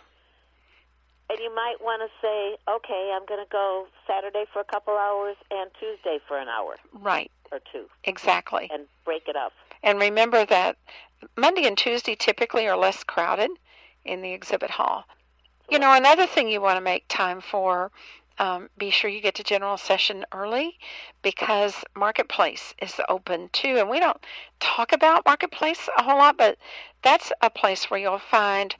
And you might want to say, okay, I'm going to go Saturday for a couple hours and Tuesday for an hour Right, or two exactly. and break it up. And remember that Monday and Tuesday typically are less crowded in the exhibit hall. You know, another thing you want to make time for, um, be sure you get to general session early because Marketplace is open too. And we don't talk about Marketplace a whole lot, but that's a place where you'll find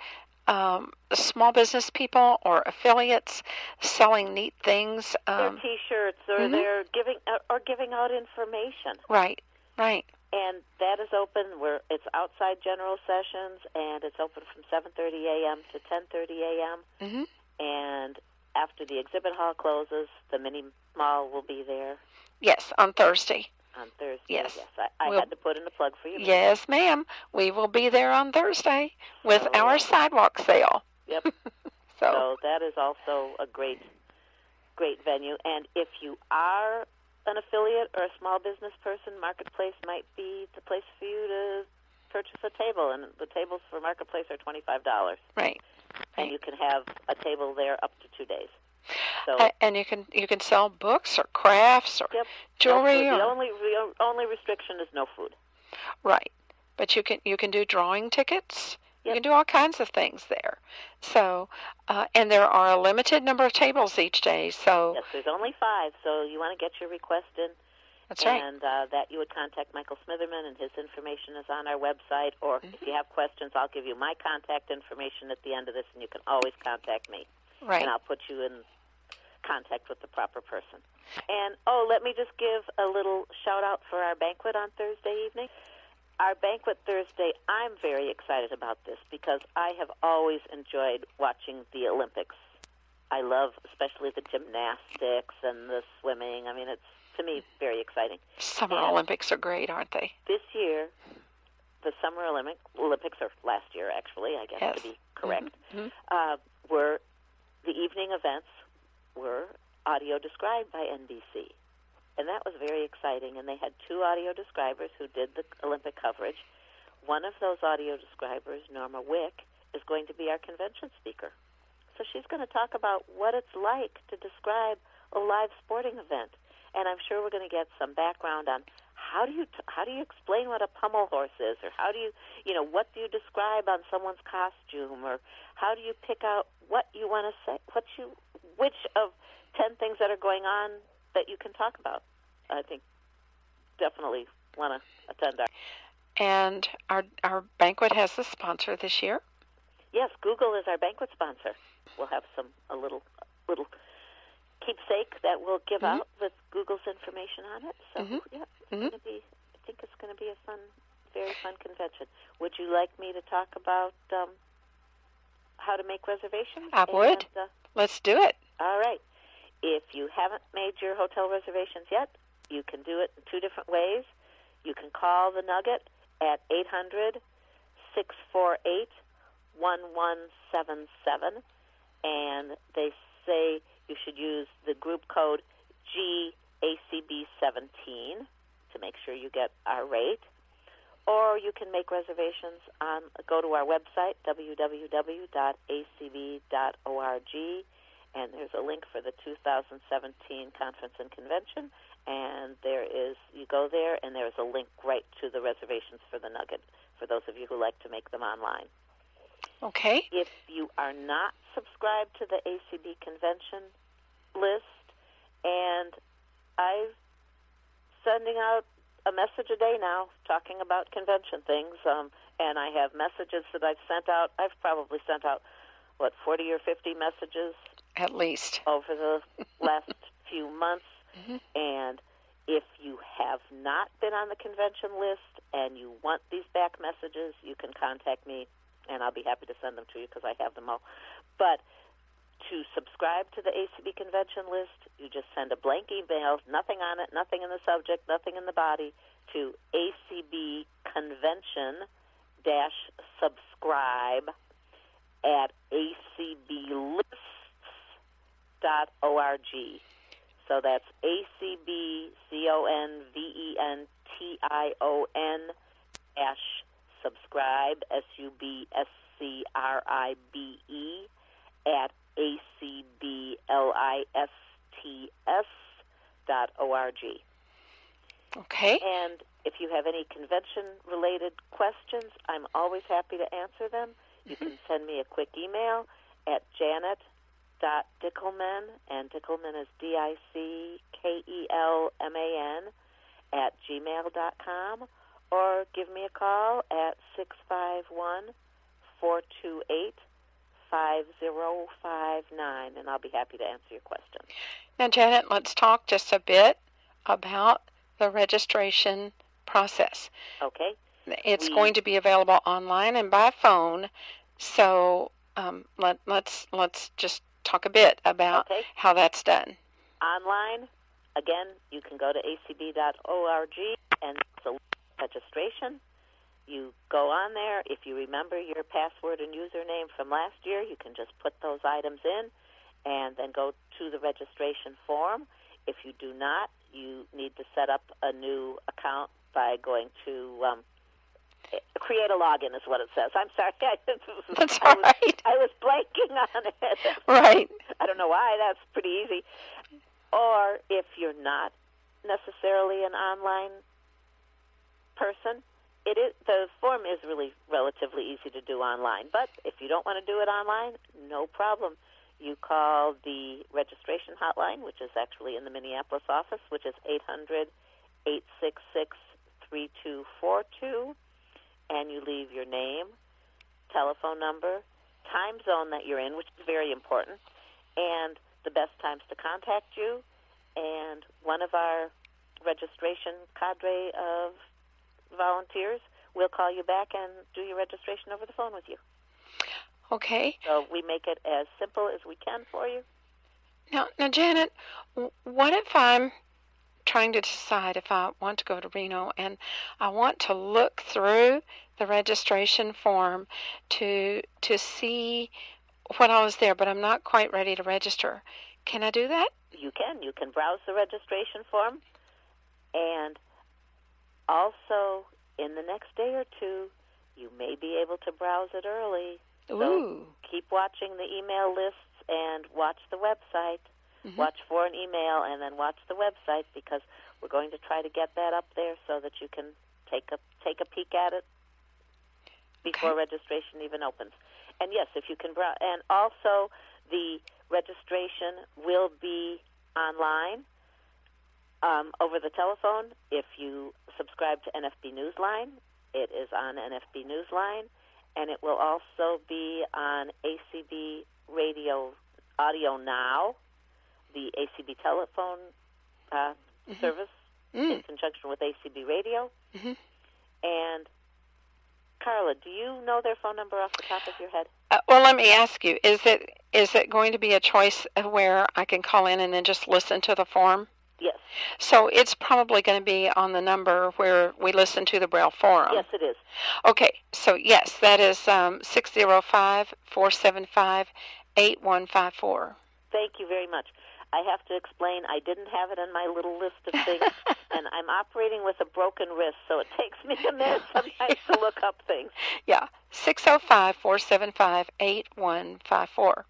um, small business people or affiliates selling neat things. Their Um, T-shirts or mhm. they're giving uh, or giving out information. right, right. and that is open where it's outside general sessions and it's open from 7:30 a.m. to 10:30 a.m. hmm and after the exhibit hall closes the mini mall will be there Yes, on Thursday. On Thursday Yes. I, I We'll- had to put in a plug for you Yes, ma'am. We will be there on Thursday with Oh. our sidewalk sale. yep So, so that is also a great great venue and if you are an affiliate or a small business person marketplace might be the place for you to purchase a table and the tables for marketplace are $25 right. and you can have a table there up to two days. So and you can you can sell books or crafts or yep, jewelry no food. The or only the only restriction is no food. right. But you can you can do drawing tickets. You can do all kinds of things there. So, uh, and there are a limited number of tables each day. So Yes, there's only five, so you want to get your request in, that's right. and uh, that you would contact Michael Smitherman, and his information is on our website. Or if Mm-hmm. you have questions, I'll give you my contact information at the end of this, and you can always contact me, Right. and I'll put you in contact with the proper person. And oh, let me just give a little shout out for our banquet on Thursday evening. Our banquet Thursday, I'm very excited about this because I have always enjoyed watching the Olympics. I love especially the gymnastics and the swimming. I mean, it's to me very exciting. Summer and- Olympics are great, aren't they? This year, the Summer Olympic Olympics, or last year actually, I guess Yes. to be correct, Mhm. uh, were the evening events were audio described by NBC. And that was very exciting. And they had two audio describers who did the Olympic coverage. One of those audio describers, Norma Wick, is going to be our convention speaker. So she's going to talk about what it's like to describe a live sporting event. And I'm sure we're going to get some background on how do you t- how do you explain what a pommel horse is, or how do you you know what do you describe on someone's costume, or how do you pick out what you want to say, what you which of ten things that are going on that you can talk about. I think definitely want to attend our. And our our banquet has a sponsor this year. Yes, Google is our banquet sponsor. We'll have some a little little keepsake that we'll give Mhm. out with Google's information on it. So Mhm. yeah, it's Mhm. going to be. I think it's going to be a fun, very fun convention. Would you like me to talk about um, how to make reservations? I would. And, uh, Let's do it. all right. If you haven't made your hotel reservations yet, you can do it in two different ways. You can call the Nugget at 800 648 1177, and they say you should use the group code GACB17 to make sure you get our rate. Or you can make reservations on go to our website www.acb.org and there's a link for the 2017 conference and convention and there is you go there and there's a link right to the reservations for the nugget for those of you who like to make them online Okay. if you are not subscribed to the acb convention list and i'm sending out a message a day now talking about convention things um, and i have messages that i've sent out i've probably sent out what 40 or 50 messages At least. over the last few months. Mhm. And if you have not been on the convention list and you want these back messages, you can contact me and I'll be happy to send them to you because I have them all. But to subscribe to the ACB convention list, you just send a blank email, nothing on it, nothing in the subject, nothing in the body, to ACB convention dash subscribe at acblists.org. So that's A C B C O N V E N T I O N dash subscribe S U B S C R I B E at A C B L I S T S dot O R G. Okay. And if you have any convention related questions, I'm always happy to answer them. You mm-hmm. can send me a quick email at janet.dickelman, and Dickelman is D I C K E L M A N, at gmail dot com or give me a call at 651 428 5059, and I'll be happy to answer your question. Now, Janet, let's talk just a bit about the registration process. Okay? It's We- going to be available online and by phone. So um, let, let's let's just talk a bit about Okay. how that's done. online. Again, you can go to acb.org and a registration. You go on there. If you remember your password and username from last year, you can just put those items in and then go to the registration form. If you do not, you need to set up a new account by going to um, create a login, is what it says. I'm sorry. That's I was, right. I was blanking on it. Right. I don't know why. That's pretty easy. Or if you're not necessarily an online person, it is the form is really relatively easy to do online. But if you don't want to do it online, no problem. You call the registration hotline, which is actually in the Minneapolis office, which is 800 866 3242, and you leave your name, telephone number, time zone that you're in, which is very important, and the best times to contact you. And one of our registration cadre of volunteers We'll call you back and do your registration over the phone with you. Okay. So we make it as simple as we can for you. Now, now, Janet, what if I'm trying to decide if I want to go to Reno and I want to look through the registration form to to see what I was there, but I'm not quite ready to register. Can I do that? You can. You can browse the registration form, and also in the next day or two, you may be able to browse it early. So Ooh. keep watching the email lists and watch the website. Mm-hmm. Watch for an email and then watch the website because we're going to try to get that up there so that you can take a take a peek at it before Okay. registration even opens. And yes, if you can browse, and also the registration will be online um, over the telephone. If you subscribe to NFB Newsline, it is on NFB Newsline, and it will also be on ACB Radio Audio Now, the ACB telephone uh, service in conjunction with ACB Radio. Mhm. And Carla, do you know their phone number off the top of your head? Uh, well, let me ask you: Is it is it going to be a choice where I can call in and then just listen to the form? Yes, So it's probably going to be on the number where we listen to the Braille Forum. yes, it is. Okay, so yes, that is um, 605 475 8154. Thank you very much. I have to explain, I didn't have it on my little list of things, and I'm operating with a broken wrist, so it takes me a minute sometimes to look up things. Yeah, 605 475 8154.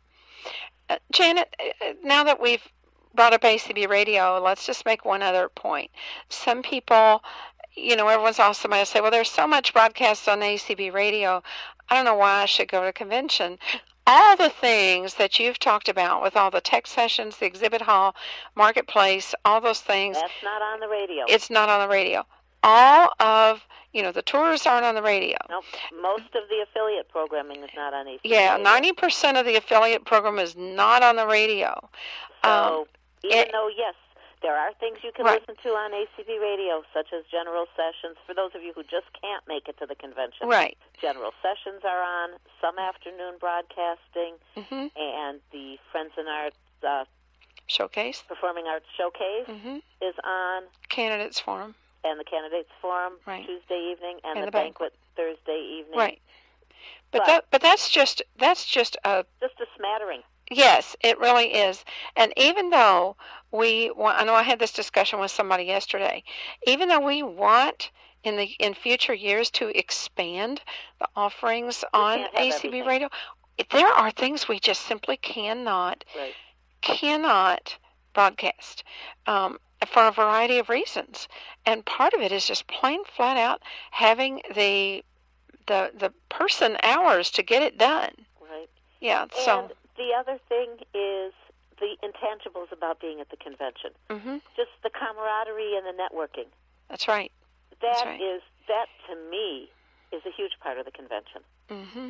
Uh, Janet, uh, uh, now that we've brought up ACB radio, let's just make one other point. Some people, you know, everyone's also might say, well, there's so much broadcast on ACB radio. I don't know why I should go to a convention. All the things that you've talked about with all the tech sessions, the exhibit hall, marketplace, all those things, That's not on the radio. it's not on the radio. All of, you know, the tours aren't on the radio. nope. Most of the affiliate programming is not on ACB. Yeah, ninety percent of the affiliate program is not on the radio. So Um, even it- though yes, There are things you can Right. listen to on ACB radio, such as general sessions. For those of you who just can't make it to the convention, Right. general sessions are on, some afternoon broadcasting, hmm and the Friends in Arts uh, Showcase. Performing Arts Showcase hmm is on, Candidates Forum. and the Candidates Forum Right. Tuesday evening, and, And the, the banquet. Thursday evening. Right. But But- that but that's just that's just a Just a smattering. Yes, it really is. And even though we want, I know I had this discussion with somebody yesterday, even though we want in the in future years to expand the offerings on ACB everything. radio, there are things we just simply cannot Right. cannot broadcast um, for a variety of reasons. And part of it is just plain flat out having the the the person hours to get it done. Right. Yeah. So. The other thing is the intangibles about being at the convention. hmm Just the camaraderie and the networking. That's right. That right. is that to me is a huge part of the convention. hmm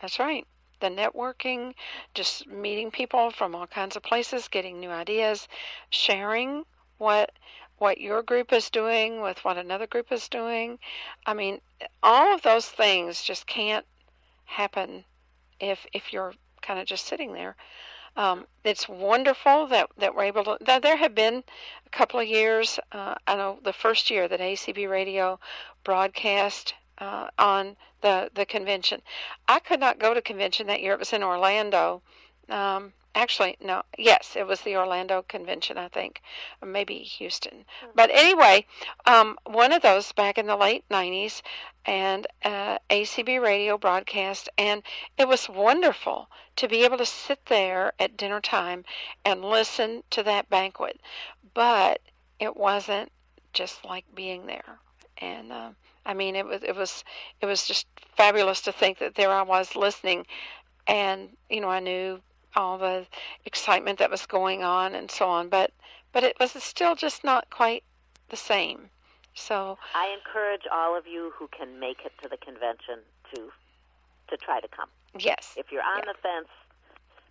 That's right. The networking, just meeting people from all kinds of places, getting new ideas, sharing what what your group is doing with what another group is doing. I mean, all of those things just can't happen if if you're kind of just sitting there. Um, it's wonderful that, that we're able to. That there have been a couple of years. Uh, I know the first year that ACB Radio broadcast uh, on the the convention. I could not go to convention that year. It was in Orlando. Um, actually, no. Yes, it was the Orlando convention. I think, maybe Houston. But anyway, um, one of those back in the late '90s, and uh, ACB radio broadcast, and it was wonderful to be able to sit there at dinner time and listen to that banquet. But it wasn't just like being there, and. Uh, I mean, it was it was it was just fabulous to think that there I was listening, and you know I knew all the excitement that was going on and so on, but but it was still just not quite the same. So I encourage all of you who can make it to the convention to to try to come. yes, If you're on Yeah. the fence,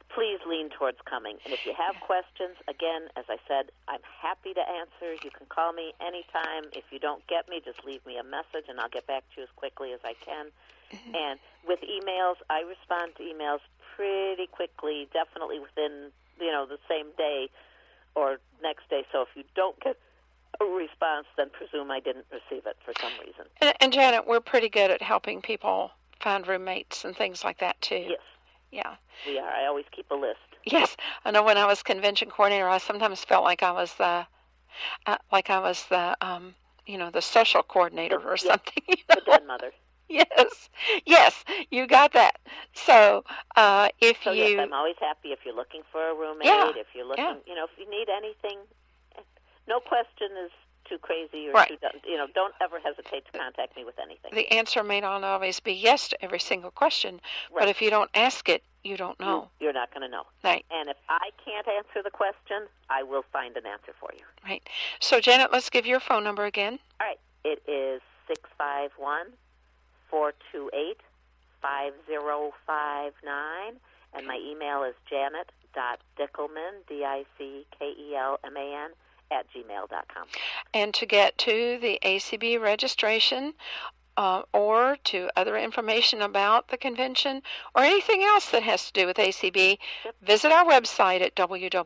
please lean towards coming. And if you have questions, again, as I said, I'm happy to answer. You can call me anytime. If you don't get me, just leave me a message and I'll get back to you as quickly as I can. Mm-hmm. And with emails, I respond to emails pretty quickly, definitely within, you know, the same day or next day. So if you don't get a response, then presume I didn't receive it for some reason. and, and Janet, we're pretty good at helping people find roommates and things like that too. Yes, Yeah. we are. I always keep a list. Yes, I know. When I was convention coordinator, I sometimes felt like I was the, uh, like I was the, um, you know, the social coordinator or Yeah. something. you know? The dead mother. Yes, yes, you got that. So, uh, if So you, yes, I'm always happy if you're looking for a roommate. Yeah, If you're looking, yeah. you know, if you need anything, no question is too crazy or Right. too. You know, don't ever hesitate to contact me with anything. the answer may not always be yes to every single question, but if you don't ask it, you don't know. You, you're not going to know. Right, And if I can't answer the question, I will find an answer for you. right. So, Janet, let's give your phone number again. All right. It is six five one four two eight five zero five nine, and my email is janet dot dickelman d i c k e l m a n at gmail dot com. And to get to the ACB registration uh, or to other information about the convention or anything else that has to do with ACB, visit our website at www.acb.org.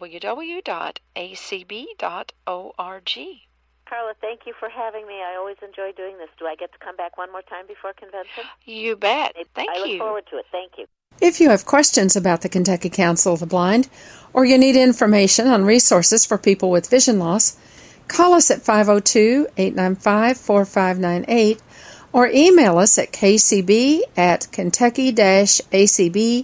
Carla, thank you for having me. I always enjoy doing this. Do I get to come back one more time before convention? You bet. Thank you. I look forward to it. Thank you. If you have questions about the Kentucky Council of the Blind or you need information on resources for people with vision loss, call us at 502 895 4598 or email us at kcb at kentucky acb.org.